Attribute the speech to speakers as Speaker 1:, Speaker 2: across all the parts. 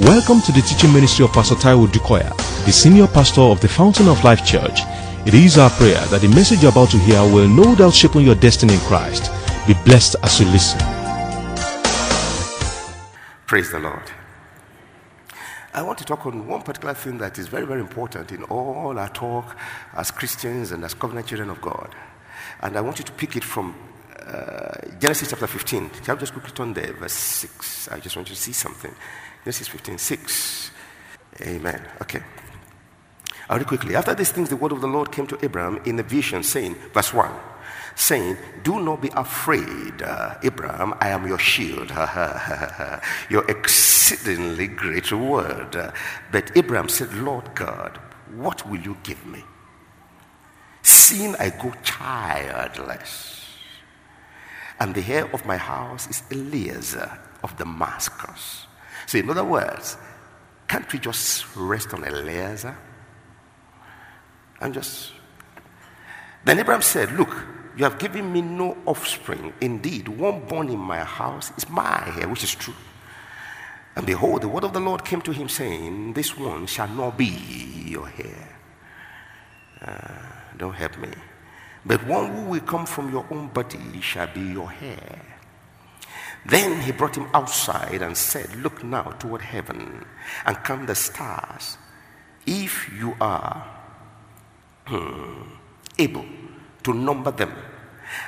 Speaker 1: Welcome to the teaching ministry of Pastor Taiwo Odukoya, the senior pastor of the Fountain of Life Church. It is our prayer that the message you're about to hear will no doubt shape your destiny in Christ. Be blessed as you listen.
Speaker 2: Praise the Lord. I want to talk on one particular thing that is very, very important in all our talk as Christians and as covenant children of God. And I want you to pick it from uh, Genesis chapter 15. Can I just quickly turn there, verse 6? I just want you to see something. Genesis 15, 6. Amen. Okay. I'll read quickly. After these things, the word of the Lord came to Abraham in a vision, saying, verse 1, saying, Do not be afraid, uh, Abraham, I am your shield, your exceedingly great reward. But Abraham said, Lord God, what will you give me? Seeing I go childless, and the heir of my house is Eliezer of Damascus. So, in other words, can't we just rest on Eliezer? And just. Then Abraham said, Look, you have given me no offspring. Indeed, one born in my house is my heir, which is true. And behold, the word of the Lord came to him, saying, This one shall not be your heir. Uh, don't help me. But one who will come from your own body shall be your heir. Then he brought him outside and said, Look now toward heaven and count the stars, if you are hmm, able to number them.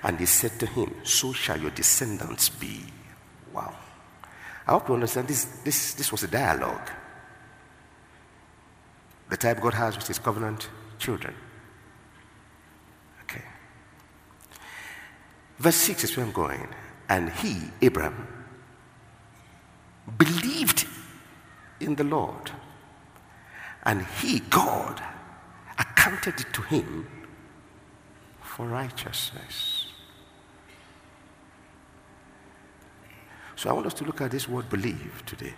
Speaker 2: And he said to him, So shall your descendants be. Wow. I hope you understand this, this, this was a dialogue. The type God has with his covenant children. Okay. Verse 6 is where I'm going. And he, Abraham, believed in the Lord. And he, God, accounted it to him for righteousness. So I want us to look at this word believe today.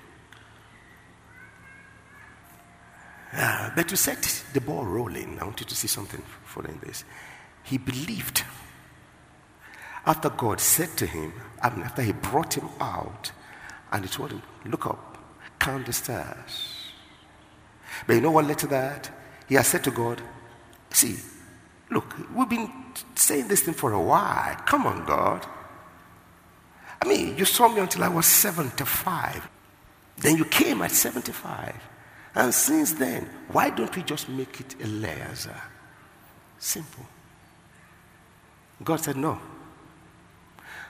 Speaker 2: Uh, but to set the ball rolling, I want you to see something following this. He believed after God said to him, I mean, after he brought him out, and he told him, Look up, count the stars. But you know what led to that? He has said to God, See, look, we've been saying this thing for a while. Come on, God. I mean, you saw me until I was 75. Then you came at 75. And since then, why don't we just make it Eliezer? Simple. God said, No.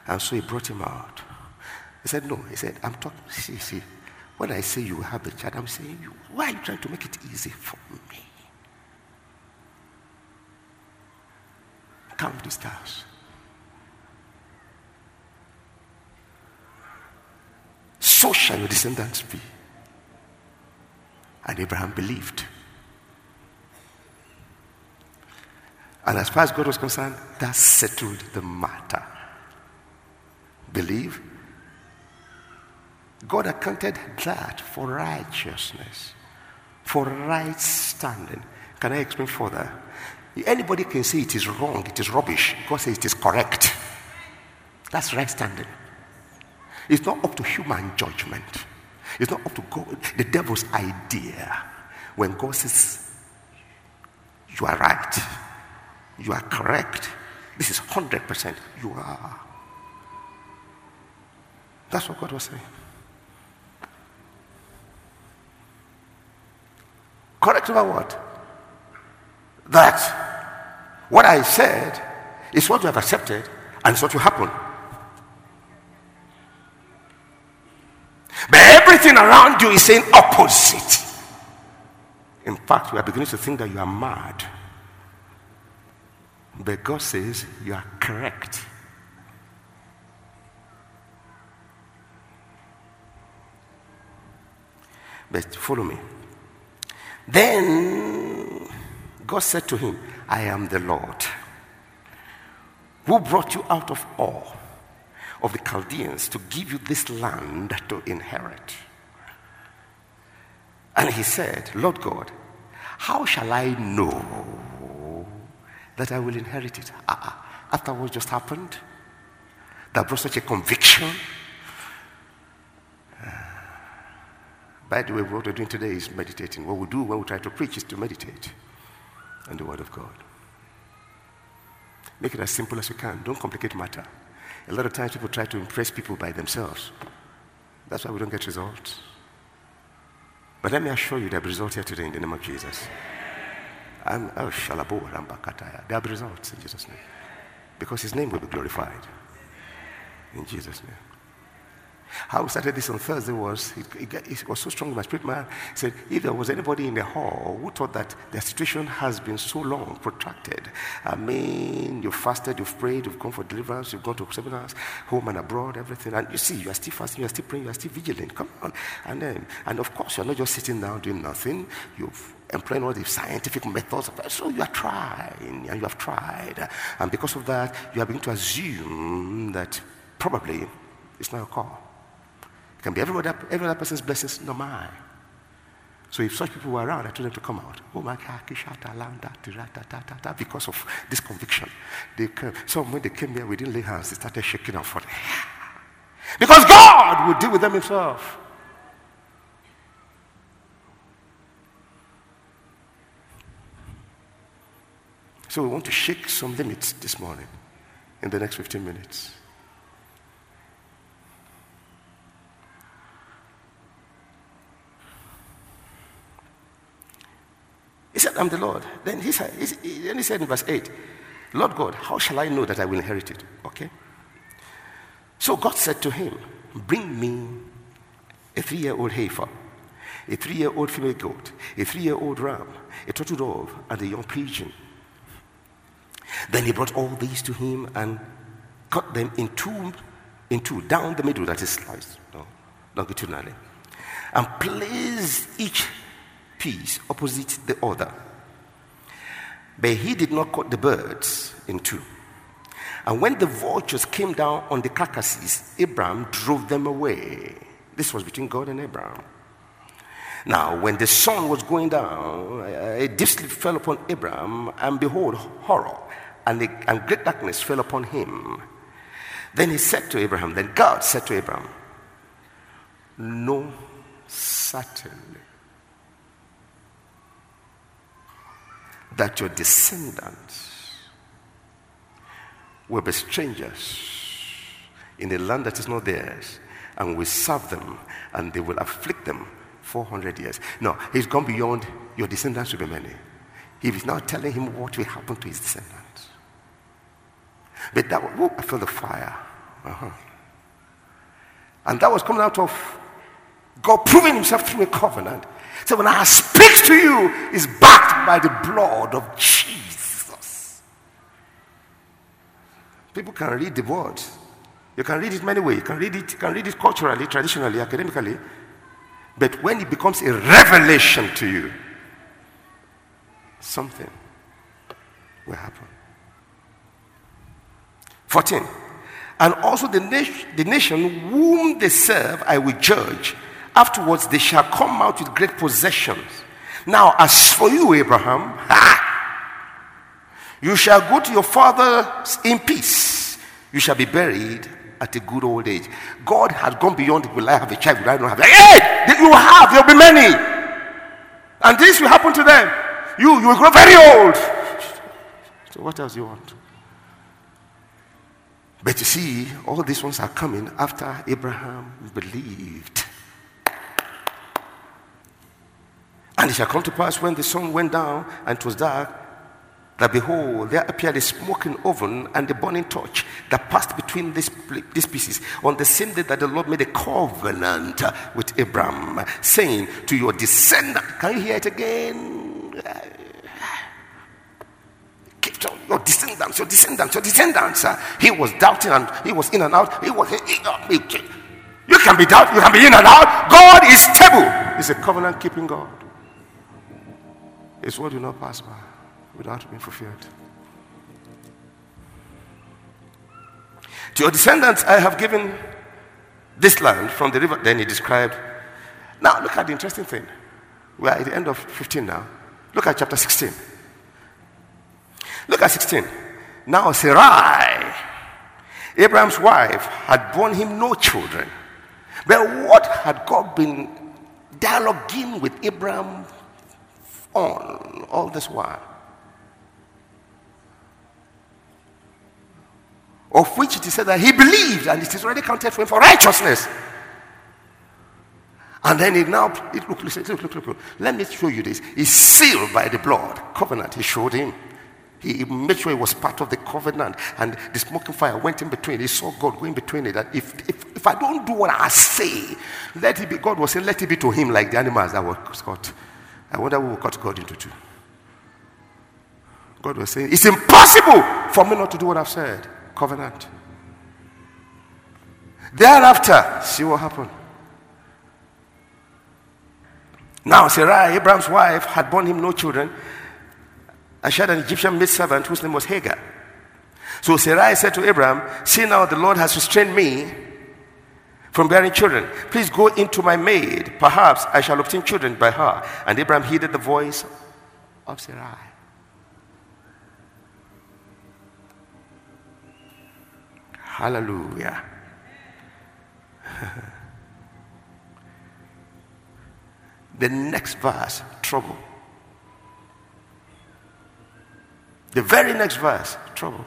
Speaker 2: And so he brought him out. He said, No. He said, I'm talking. See, see, when I say you have the child, I'm saying you. Why are you trying to make it easy for me? Count the stars. So shall your descendants be. And Abraham believed. And as far as God was concerned, that settled the matter. Believe. God accounted that for righteousness, for right standing. Can I explain further? Anybody can say it is wrong, it is rubbish. God says it is correct. That's right standing. It's not up to human judgment. It's not up to God, the devil's idea. When God says, You are right, you are correct, this is 100%, you are. That's what God was saying. Correct about what? That what I said is what you have accepted and it's what will happen. But everything around you is saying opposite. In fact, you are beginning to think that you are mad. But God says you are correct. But follow me. Then God said to him, I am the Lord who brought you out of Ur of the Chaldeans to give you this land to inherit. And he said, Lord God, how shall I know that I will inherit it? Uh, after what just happened, that brought such a conviction. By the way, what we're doing today is meditating. What we do when we try to preach is to meditate on the Word of God. Make it as simple as you can. Don't complicate matter. A lot of times people try to impress people by themselves. That's why we don't get results. But let me assure you there will be results here today in the name of Jesus. I'm, oh, shalabo. There will be results in Jesus' name. Because his name will be glorified. In Jesus' name. How we started this on Thursday was, it, it, it, was so strong in my spirit man. said, if there was anybody in the hall who thought that the situation has been so long, protracted, I mean, you've fasted, you've prayed, you've gone for deliverance, you've gone to seminars, home and abroad, everything, and you see, you are still fasting, you are still praying, you are still vigilant. Come on. And then, and of course, you're not just sitting down doing nothing. You've employing all the scientific methods. So you are trying, and you have tried. And because of that, you are beginning to assume that probably it's not your call. It can be every other, every other person's blessings, not mine. So if such people were around, I told them to come out. Oh my God, because of this conviction. They came. So when they came here, we didn't lay hands. They started shaking our foot. Because God will deal with them himself. So we want to shake some limits this morning in the next 15 minutes. He said, I'm the Lord. Then he said, then he said in verse 8, Lord God, how shall I know that I will inherit it? Okay. So God said to him, Bring me a three year old heifer, a three year old female goat, a three year old ram, a turtle dove, and a young pigeon. Then he brought all these to him and cut them in two, in two down the middle, that is sliced no, longitudinally, and placed each piece opposite the other. But he did not cut the birds in two. And when the vultures came down on the carcasses, Abraham drove them away. This was between God and Abraham. Now, when the sun was going down, a deep sleep fell upon Abraham, and behold, horror and, the, and great darkness fell upon him. Then he said to Abraham, then God said to Abraham, Know certainly that your descendants will be strangers in a land that is not theirs, and will serve them, and they will afflict them 400 years. No, he's gone beyond your descendants will be many. He is now telling him what will happen to his descendants. But that, whoop, I feel the fire. Uh-huh. And that was coming out of God proving himself through a covenant. So when I speak to you, it's backed by the blood of Jesus. People can read the word. You can read it many ways. You can read it, you can read it culturally, traditionally, academically. But when it becomes a revelation to you, something will happen. 14. And also the, nation, the nation whom they serve, I will judge. Afterwards, they shall come out with great possessions. Now, as for you, Abraham, ha, you shall go to your fathers in peace. You shall be buried at a good old age. God has gone beyond, will I have a child? Will I not have Hey, you will have, there will be many. And this will happen to them. You, you will grow very old. So, what else do you want? But you see, all these ones are coming after Abraham believed. And it shall come to pass when the sun went down and it was dark, that behold, there appeared a smoking oven and a burning torch that passed between these, these pieces on the same day that the Lord made a covenant with Abraham, saying to your descendant, can you hear it again? your descendants, your descendants, your descendants. He was doubting and he was in and out. He was. You can be doubt, you can be in and out. God is stable. He's a covenant keeping God. His word will not pass by without being fulfilled. To your descendants, I have given this land from the river. Then he described. Now, look at the interesting thing. We are at the end of 15 now. Look at chapter 16. Look at 16. Now Sarai, Abraham's wife, had borne him no children. But what had God been dialoguing with Abraham on all this while. Of which it is said that he believed and it is already counted for him for righteousness. And then he now, look, look, look, look, look, let me show you this. He's sealed by the blood covenant. He showed him. He made sure he was part of the covenant. And the smoking fire went in between. He saw God going between it. That if, if, if I don't do what I say, let it be. God was saying, let it be to him like the animals that were caught. I wonder who will cut God into two. God was saying, it's impossible for me not to do what I've said. Covenant. Thereafter, see what happened. Now, Sarai, Abraham's wife, had borne him no children, and she had an Egyptian maidservant whose name was Hagar. So Sarai said to Abraham, See now, the Lord has restrained me from bearing children. Please go into my maid. Perhaps I shall obtain children by her. And Abraham heeded the voice of Sarai. Hallelujah. the next verse, trouble. The very next verse, trouble.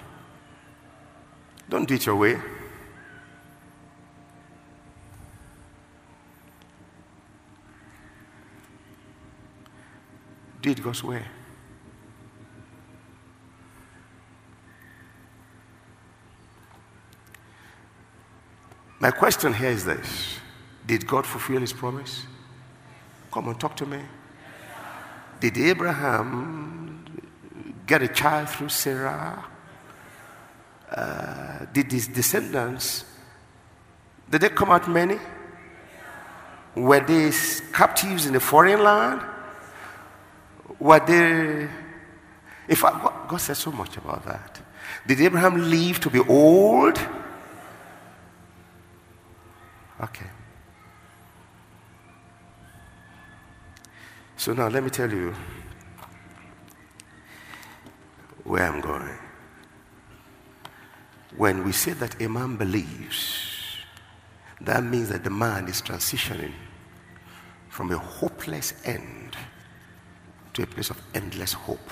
Speaker 2: Don't do it your way. Do it God's way. My question here is this Did God fulfill his promise? Come on, talk to me. Did Abraham get a child through Sarah? Uh, did his descendants, did they come out many? Were they captives in a foreign land? Were they, in fact, God, said so much about that. Did Abraham live to be old? Okay. So now let me tell you where I'm going. When we say that a man believes, that means that the man is transitioning from a hopeless end a place of endless hope.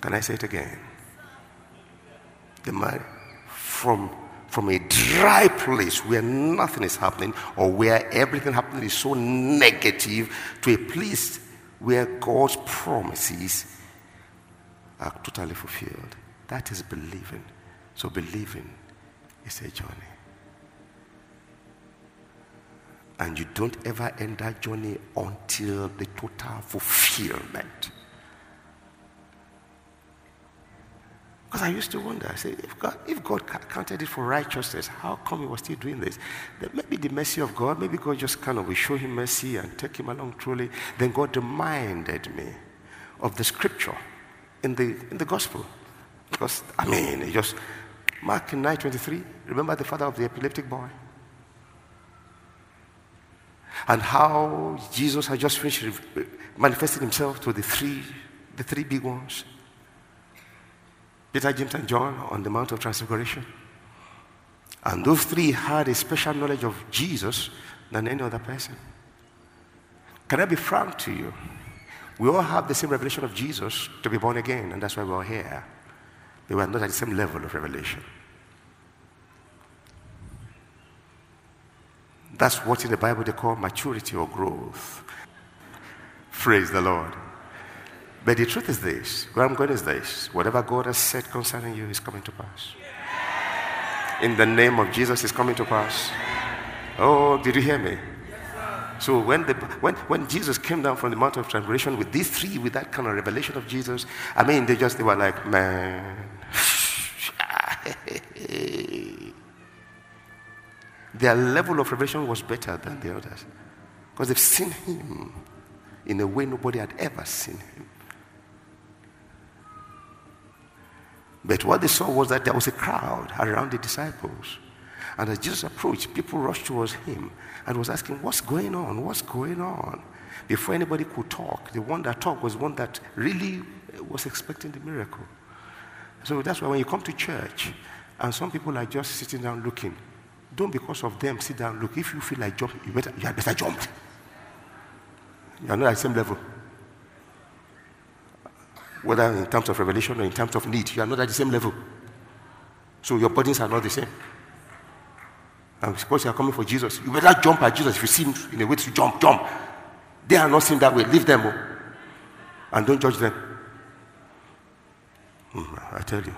Speaker 2: Can I say it again? The man from from a dry place where nothing is happening or where everything happening is so negative to a place where God's promises are totally fulfilled. That is believing. So believing is a journey. And you don't ever end that journey until the total fulfillment. Because I used to wonder, I said, if God, if God counted it for righteousness, how come he was still doing this? Then maybe the mercy of God, maybe God just kind of will show him mercy and take him along truly. Then God reminded me of the scripture in the, in the gospel. Because, I mean, just, Mark 9.23, remember the father of the epileptic boy? And how Jesus had just finished manifesting himself to the three, the three big ones. Peter, James, and John on the Mount of Transfiguration. And those three had a special knowledge of Jesus than any other person. Can I be frank to you? We all have the same revelation of Jesus to be born again, and that's why we're here. They were not at the same level of revelation. That's what in the Bible they call maturity or growth. Praise the Lord. But the truth is this where I'm going is this whatever God has said concerning you is coming to pass. In the name of Jesus, is coming to pass. Oh, did you hear me? So when, the, when, when Jesus came down from the Mount of transfiguration with these three, with that kind of revelation of Jesus, I mean, they just, they were like, man. Their level of revelation was better than the others. Because they've seen him in a way nobody had ever seen him. But what they saw was that there was a crowd around the disciples. And as Jesus approached, people rushed towards him and was asking, What's going on? What's going on? Before anybody could talk, the one that talked was one that really uh, was expecting the miracle. So that's why when you come to church and some people are just sitting down looking, don't because of them sit down. Look, if you feel like jump, you better you had better jump. You are not at the same level. Whether in terms of revelation or in terms of need, you are not at the same level. So your burdens are not the same. And suppose you are coming for Jesus, you better jump at Jesus if you see him in a way to jump, jump. They are not seeing that way. Leave them. Oh. And don't judge them. Mm, I tell you.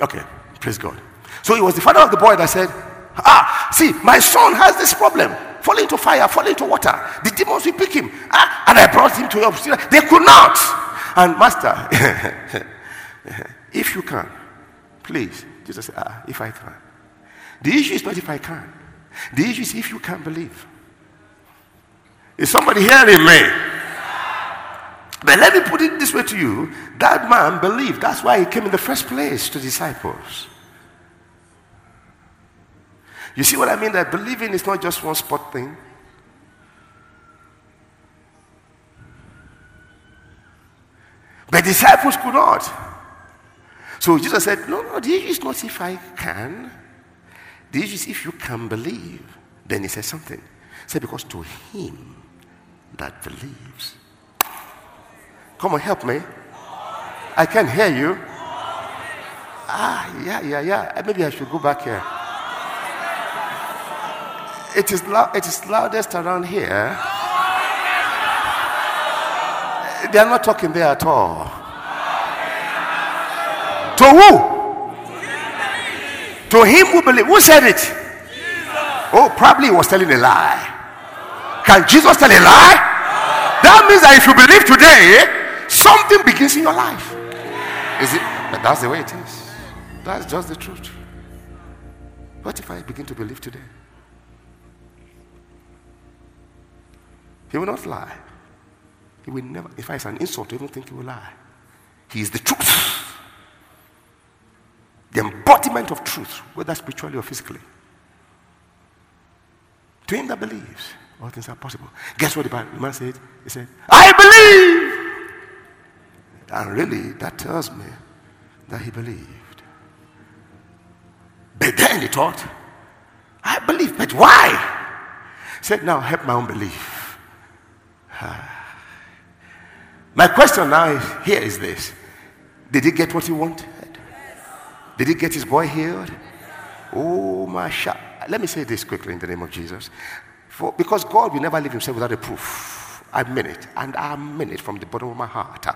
Speaker 2: Okay, praise God. So it was the father of the boy that said, Ah, see, my son has this problem. Fall into fire, fall into water. The demons will pick him. Ah, and I brought him to your They could not. And master, if you can, please. Jesus said, Ah, if I can. The issue is not if I can. The issue is if you can believe. Is somebody hearing me? But let me put it this way to you that man believed. That's why he came in the first place to disciples. You see what I mean? That believing is not just one spot thing. But disciples could not. So Jesus said, No, no, the issue is not if I can. The issue is if you can believe. Then he said something. He said, Because to him that believes. Come on, help me. I can't hear you. Ah, yeah, yeah, yeah. Maybe I should go back here. It is, it is loudest around here. They are not talking there at all. To who? To him who believes. Who said it? Jesus. Oh, probably he was telling a lie. Can Jesus tell a lie? That means that if you believe today, something begins in your life. Is it? But that's the way it is. That's just the truth. What if I begin to believe today? He will not lie. He will never, if it's an insult to even think he will lie. He is the truth. The embodiment of truth, whether spiritually or physically. To him that believes, all things are possible. Guess what the man said? He said, I believe. And really, that tells me that he believed. But then he thought, I believe, but why? He said, now help my own belief. Ah. My question now is, here is this Did he get what he wanted? Did he get his boy healed? Oh, my shot. Let me say this quickly in the name of Jesus. For, because God will never leave himself without a proof. I mean it, and I mean it from the bottom of my heart.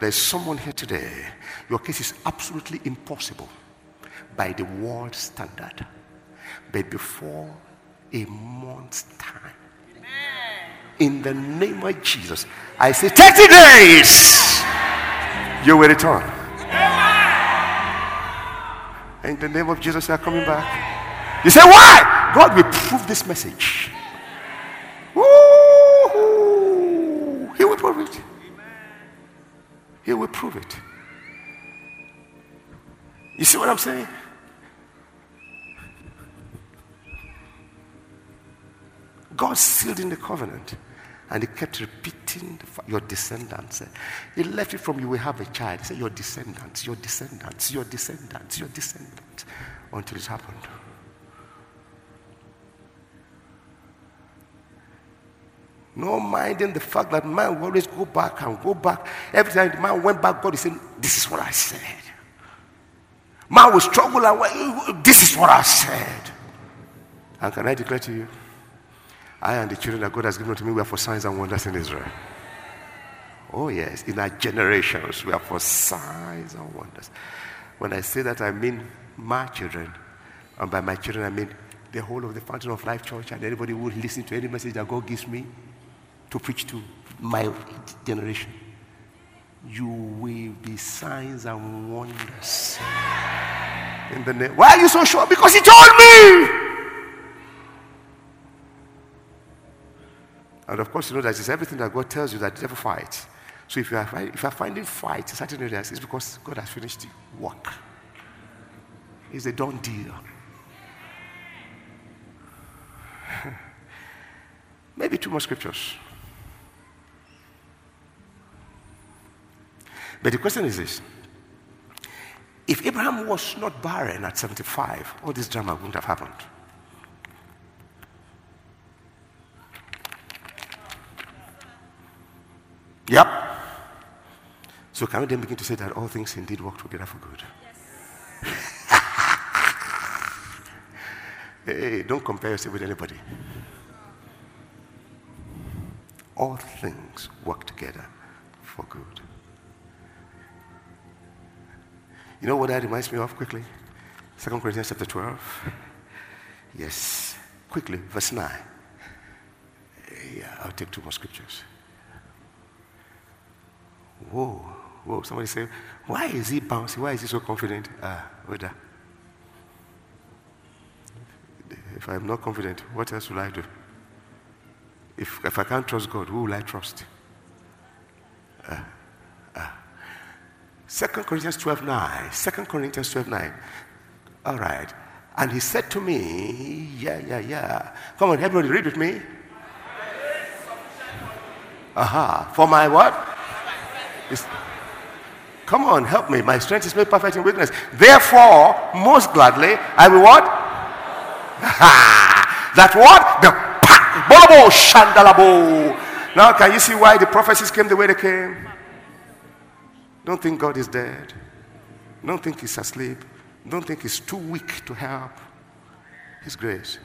Speaker 2: There's someone here today. Your case is absolutely impossible by the world standard. But before a month's time, in the name of Jesus. I say 30 days. You will return. In the name of Jesus, you are coming back. You say, why? God will prove this message. Woo-hoo. He will prove it. He will prove it. You see what I'm saying? God sealed in the covenant. And he kept repeating, Your descendants. He left it from you will have a child. He said, Your descendants, your descendants, your descendants, your descendants, until it happened. No minding the fact that man will always go back and go back. Every time the man went back, God is saying, This is what I said. Man will struggle and this is what I said. And can I declare to you? I and the children that God has given to me, we are for signs and wonders in Israel. Oh, yes, in our generations, we are for signs and wonders. When I say that, I mean my children. And by my children, I mean the whole of the Fountain of Life Church and anybody who would listen to any message that God gives me to preach to my generation. You will be signs and wonders. In the name. Why are you so sure? Because He told me. And of course, you know that it's everything that God tells you that devil fights. So if you are, if you are finding fight in certain areas, it's because God has finished the work. It's a done deal. Maybe two more scriptures. But the question is this If Abraham was not barren at 75, all this drama wouldn't have happened. Yep. So can we then begin to say that all things indeed work together for good? Yes. hey, don't compare yourself with anybody. All things work together for good. You know what that reminds me of quickly? Second Corinthians chapter 12. Yes. Quickly, verse 9. Yeah, I'll take two more scriptures. Whoa, whoa. Somebody say, why is he bouncing? Why is he so confident? Ah, wait If I'm not confident, what else will I do? If, if I can't trust God, who will I trust? Uh, uh. 2 Corinthians 12 9. 2 Corinthians 12 9. All right. And he said to me, Yeah, yeah, yeah. Come on, everybody, read with me. Aha. For my what? It's, come on, help me. My strength is made perfect in weakness. Therefore, most gladly, I will what? that what? The Bobo Shandalabo. Now, can you see why the prophecies came the way they came? Don't think God is dead. Don't think He's asleep. Don't think He's too weak to help. His grace.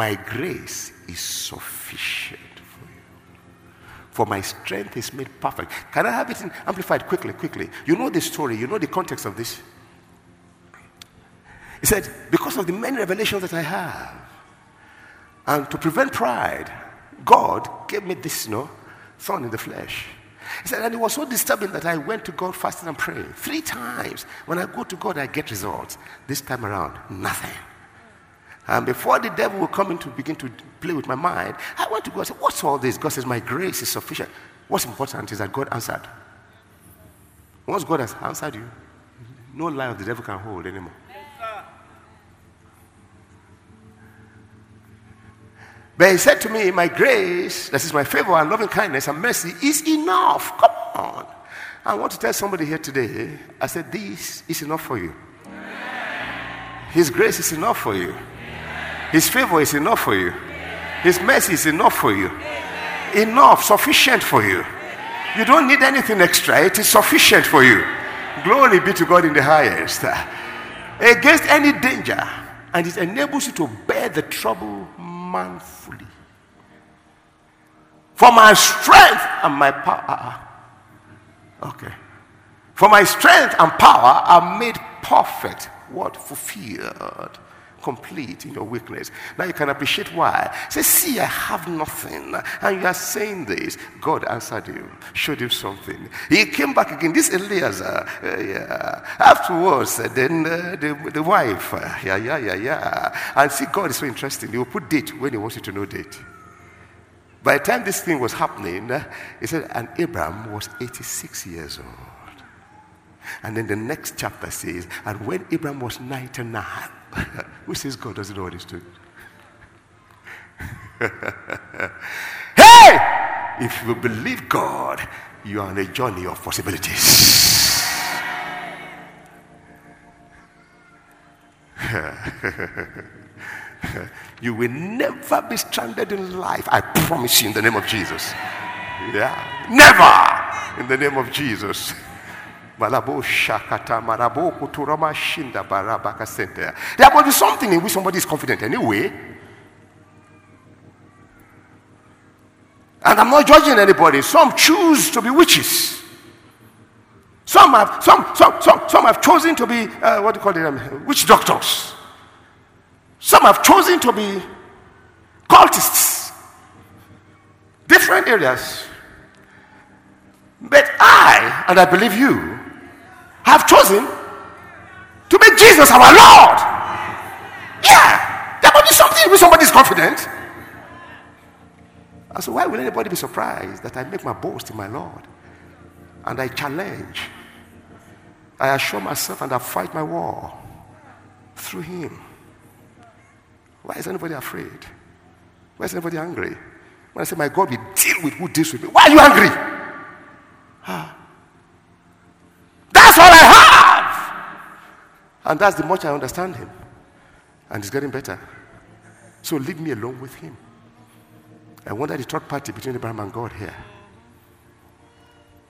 Speaker 2: My grace is sufficient for you. For my strength is made perfect. Can I have it amplified quickly, quickly? You know the story, you know the context of this. He said, Because of the many revelations that I have, and to prevent pride, God gave me this, you know, thorn in the flesh. He said, and it was so disturbing that I went to God fasting and praying. Three times. When I go to God, I get results. This time around, nothing. And before the devil will come in to begin to play with my mind, I went to God and said, What's all this? God says, My grace is sufficient. What's important is that God answered. Once God has answered you, no lie of the devil can hold anymore. But he said to me, My grace, that is my favor and loving kindness and mercy, is enough. Come on. I want to tell somebody here today, I said, This is enough for you. His grace is enough for you. His favor is enough for you. His mercy is enough for you. Enough, sufficient for you. You don't need anything extra. It is sufficient for you. Glory be to God in the highest. Against any danger. And it enables you to bear the trouble manfully. For my strength and my power. Okay. For my strength and power are made perfect. What? Fulfilled complete in your weakness. Now you can appreciate why. Say, see, I have nothing. And you are saying this. God answered you, showed you something. He came back again. This Eliezer, uh, yeah. afterwards, uh, then uh, the, the wife, uh, yeah, yeah, yeah, yeah. And see, God is so interesting. He will put date when he wants you to know date. By the time this thing was happening, he said, and Abraham was 86 years old. And then the next chapter says, and when Abraham was 99, who says God doesn't know what he's doing? hey! If you believe God, you are on a journey of possibilities. you will never be stranded in life. I promise you in the name of Jesus. Yeah. Never in the name of Jesus. There must be something in which somebody is confident anyway. And I'm not judging anybody. Some choose to be witches. Some have, some, some, some, some have chosen to be, uh, what do you call them, witch doctors. Some have chosen to be cultists. Different areas. But I, and I believe you, have chosen to make Jesus our Lord. Yeah, there must be something when somebody is confident. I said, why will anybody be surprised that I make my boast in my Lord? And I challenge. I assure myself and I fight my war through him. Why is anybody afraid? Why is anybody angry? When I say, My God will deal with who deals with me, why are you angry? Ah. That's all I have. And that's the much I understand him. And it's getting better. So leave me alone with him. I wonder the third party between Abraham and God here.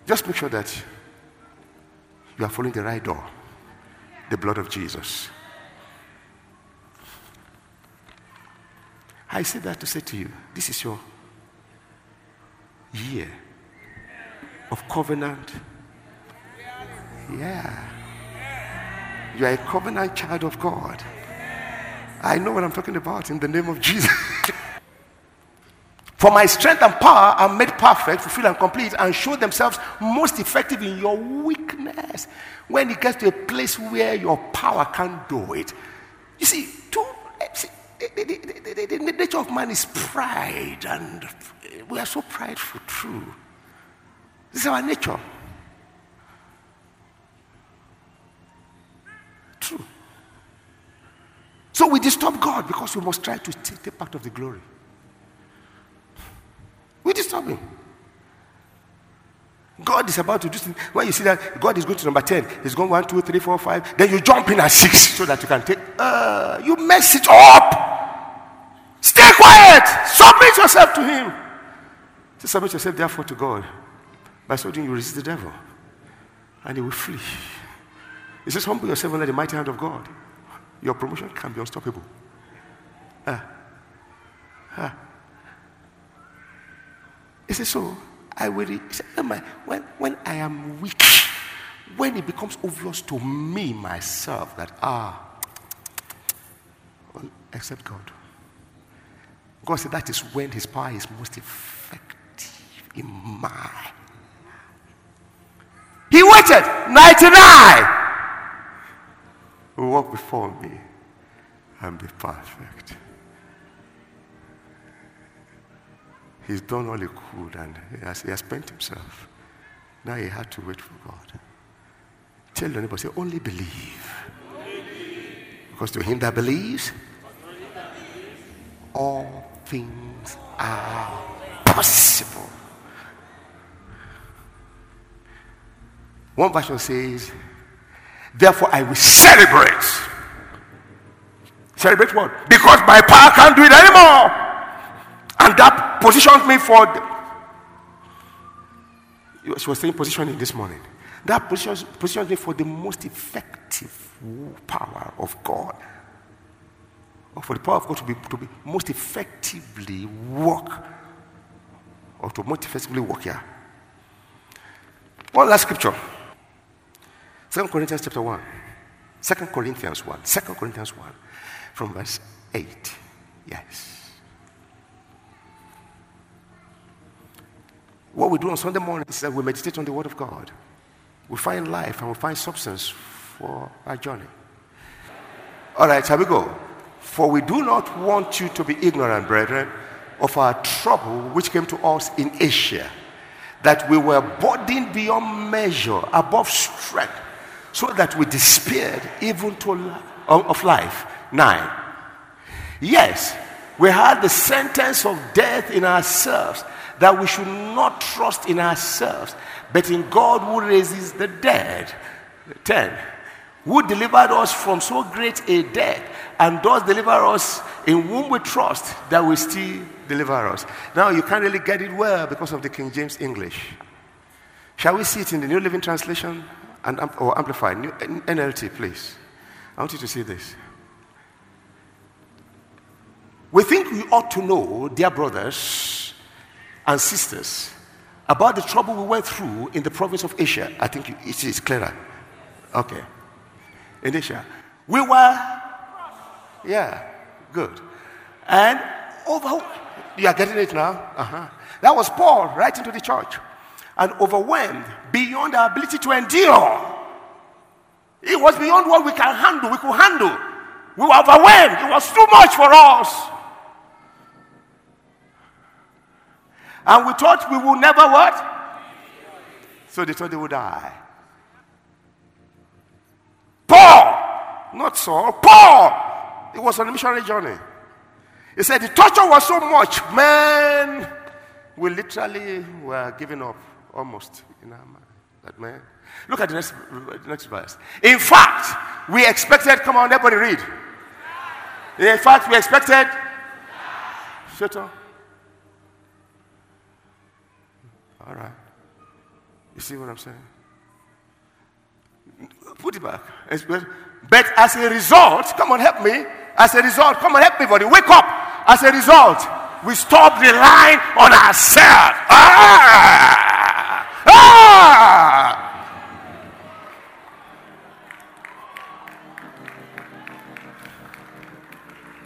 Speaker 2: Just make sure that you are following the right door the blood of Jesus. I say that to say to you this is your year of covenant. Yeah. You are a covenant child of God. I know what I'm talking about in the name of Jesus. For my strength and power are made perfect, fulfilled, and complete, and show themselves most effective in your weakness. When it gets to a place where your power can't do it. You see, to, eh, see the, the, the, the, nature of man is pride, and we are so prideful, true. This is our nature. So we disturb God because we must try to take part of the glory. We disturb him. God is about to do something. When you see that God is going to number 10, he's going 1, 2, 3, 4, 5, then you jump in at 6 so that you can take. Uh, you mess it up. Stay quiet. Submit yourself to him. So submit yourself, therefore, to God. By so doing, you resist the devil, and he will flee. He says, Humble yourself under the mighty hand of God. Your promotion can be unstoppable. Uh, uh. He says, So I will. He said, when, when I am weak, when it becomes obvious to me myself that, ah, except God. God said that is when his power is most effective in my. He waited 99 walk before me and be perfect. He's done all he could and he has, he has spent himself. Now he had to wait for God. Tell your neighbor, say, only believe. Because to him that believes, all things are possible. One version says, Therefore, I will celebrate. Celebrate what? Because my power can't do it anymore. And that positions me for. The, she was saying positioning this morning. That positions, positions me for the most effective power of God. Or for the power of God to be, to be most effectively work. Or to most effectively work here. One last scripture. Second Corinthians chapter 1. 2 Corinthians 1. 2 Corinthians 1. From verse 8. Yes. What we do on Sunday morning is that we meditate on the Word of God. We find life and we find substance for our journey. All right, shall we go? For we do not want you to be ignorant, brethren, of our trouble which came to us in Asia, that we were burdened beyond measure, above strength so that we despaired even to of life. Nine. Yes, we had the sentence of death in ourselves that we should not trust in ourselves, but in God who raises the dead. Ten. Who delivered us from so great a death and does deliver us in whom we trust that will still deliver us. Now you can't really get it well because of the King James English. Shall we see it in the New Living Translation? And, or amplify. New, NLT, please. I want you to see this. We think we ought to know, dear brothers and sisters, about the trouble we went through in the province of Asia. I think it is clearer. Okay. In Asia. We were, yeah, good. And over, you are getting it now? Uh-huh. That was Paul writing to the church and overwhelmed beyond our ability to endure. It was beyond what we can handle. We could handle. We were overwhelmed. It was too much for us. And we thought we would never what? So they thought they would die. Paul, not Saul, Paul. It was on a missionary journey. He said the torture was so much, man, we literally were giving up almost in our mind. That man. Look at the next, the next verse. In fact, we expected, come on, everybody read. In fact, we expected. Shut up. All right. You see what I'm saying? Put it back. But as a result, come on, help me. As a result, come on, help me, buddy. Wake up. As a result, we stop relying on ourselves. Ah! Ah!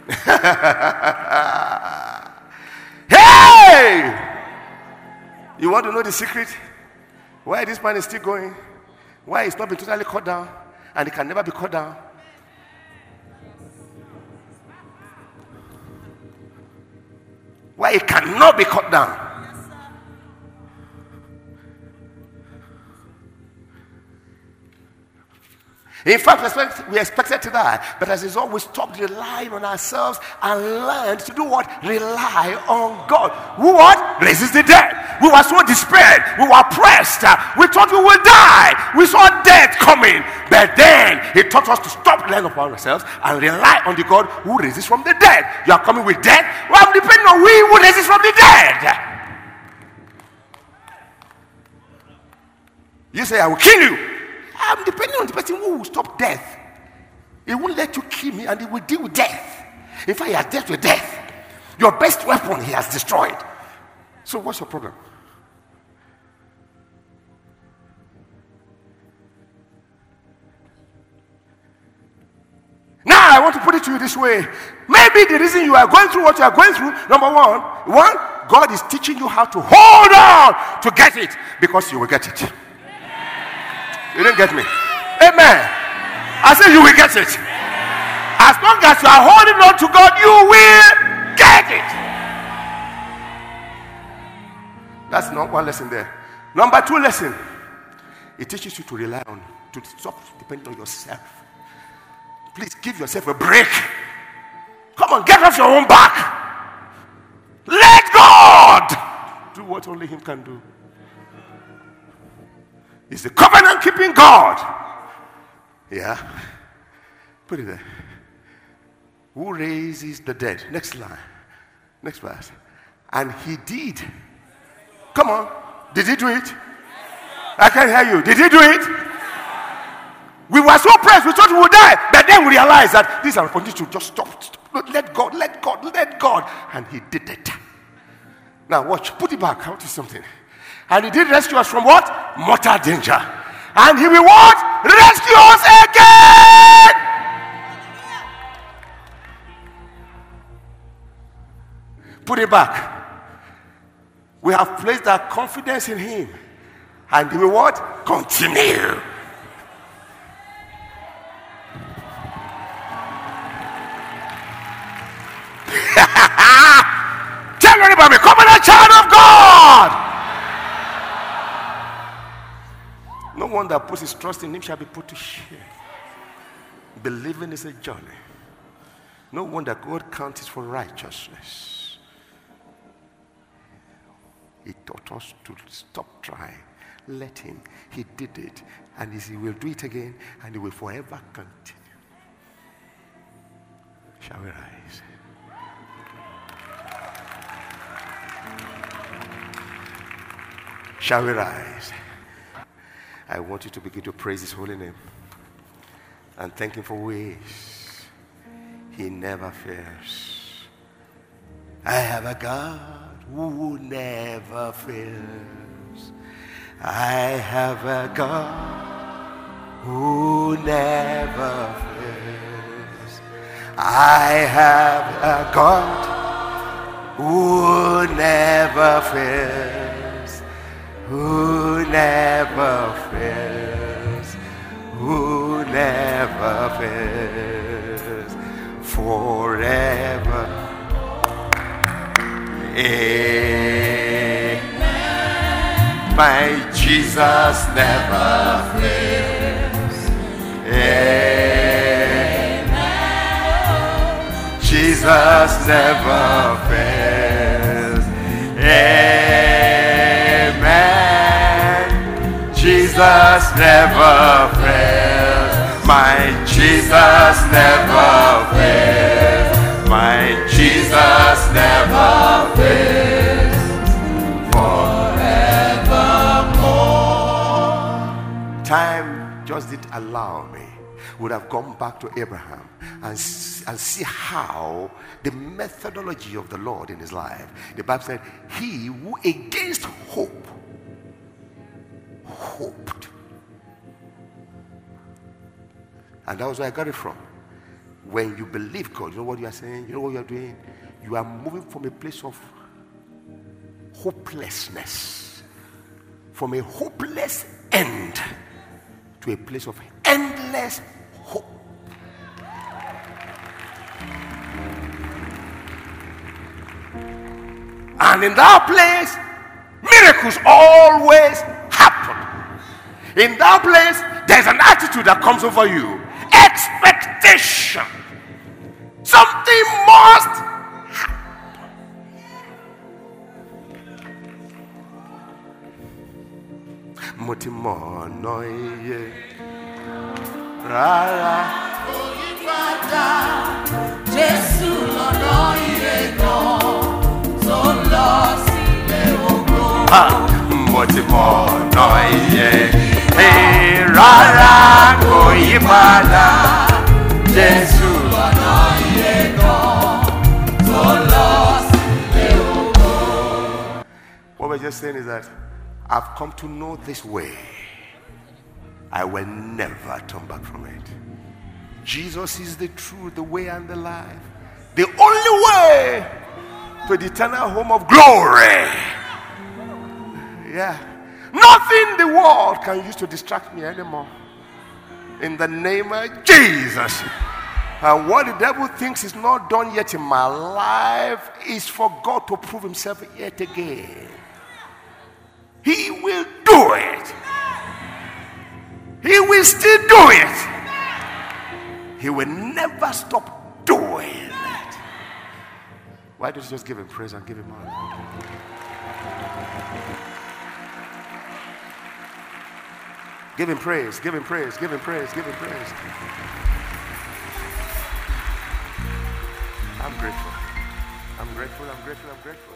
Speaker 2: hey! You want to know the secret? Why this man is still going? Why he's not been totally cut down and he can never be cut down? Why it cannot be cut down? In fact, we expected to die, but as a result, we stopped relying on ourselves and learned to do what? Rely on God. Who what? Resist the dead. We were so despaired. We were oppressed. We thought we would die. We saw death coming. But then he taught us to stop relying upon ourselves and rely on the God who resists from the dead. You are coming with death. Well, I'm depending on we who resist from the dead. You say, I will kill you. I'm depending on the person who will stop death. He won't let you kill me and he will deal with death. Fact, he has dealt with death. Your best weapon he has destroyed. So, what's your problem? Now, I want to put it to you this way. Maybe the reason you are going through what you are going through, number one, one, God is teaching you how to hold on to get it because you will get it. You didn't get me. Amen. I said you will get it. As long as you are holding on to God, you will get it. That's not one lesson there. Number two lesson. It teaches you to rely on, to stop depending on yourself. Please give yourself a break. Come on, get off your own back. Let God do what only Him can do. He's the covenant keeping God. Yeah. Put it there. Who raises the dead? Next line. Next verse. And he did. Come on. Did he do it? I can't hear you. Did he do it? We were so pressed, we thought we would die. But then we realized that these are our opportunity to just stop, stop. Let God, let God, let God. And he did it. Now watch. Put it back. I want to something. And he did rescue us from what? Mortal danger. And he will what? Rescue us again. Put it back. We have placed our confidence in him. And he will what? Continue. Tell anybody, come on, a child of God. One that puts his trust in him shall be put to shame. Believing is a journey. No wonder God counts it for righteousness. He taught us to stop trying. Let him. He did it. And he will do it again. And he will forever continue. Shall we rise? Shall we rise? I want you to begin to praise His holy name and thank Him for ways He never fails. I have a God who never fails. I have a God who never fails. I have a God who never fails who never fails, who never fails, forever. Amen. My Jesus never fails. Amen. Jesus never fails. Amen. Jesus never fails. My Jesus never fails. My Jesus never fails. Forevermore. Time just didn't allow me would have gone back to Abraham and, and see how the methodology of the Lord in his life. The Bible said, He who against hope hoped. And that was where I got it from. When you believe God, you know what you are saying? You know what you are doing? You are moving from a place of hopelessness, from a hopeless end to a place of endless hope. And in that place, miracles always. In that place, there's an attitude that comes over you expectation. Something must happen. Motimo noye rara.
Speaker 3: Jésù lọ́nà ire tó lọ sílé ògo.
Speaker 2: Motimo rara
Speaker 3: ògo.
Speaker 2: What we're just saying is that I've come to know this way. I will never turn back from it. Jesus is the truth, the way, and the life. The only way to the eternal home of glory. Yeah. Nothing the world can use to distract me anymore. In the name of Jesus. And what the devil thinks is not done yet in my life is for God to prove himself yet again. He will do it. He will still do it. He will never stop doing it. Why don't you just give him praise and give him honor? Give him praise, give him praise, give him praise, give him praise. I'm grateful. I'm grateful, I'm grateful, I'm grateful.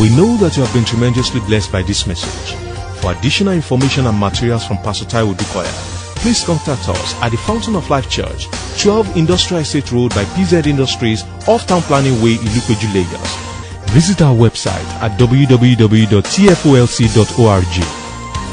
Speaker 1: We know that you have been tremendously blessed by this message. For additional information and materials from Pastor Taiwo Odukoya, please contact us at the Fountain of Life Church, 12 Industrial Estate Road by PZ Industries, off Town Planning Way, Ilupeju, Lagos. Visit our website at www.tfolc.org.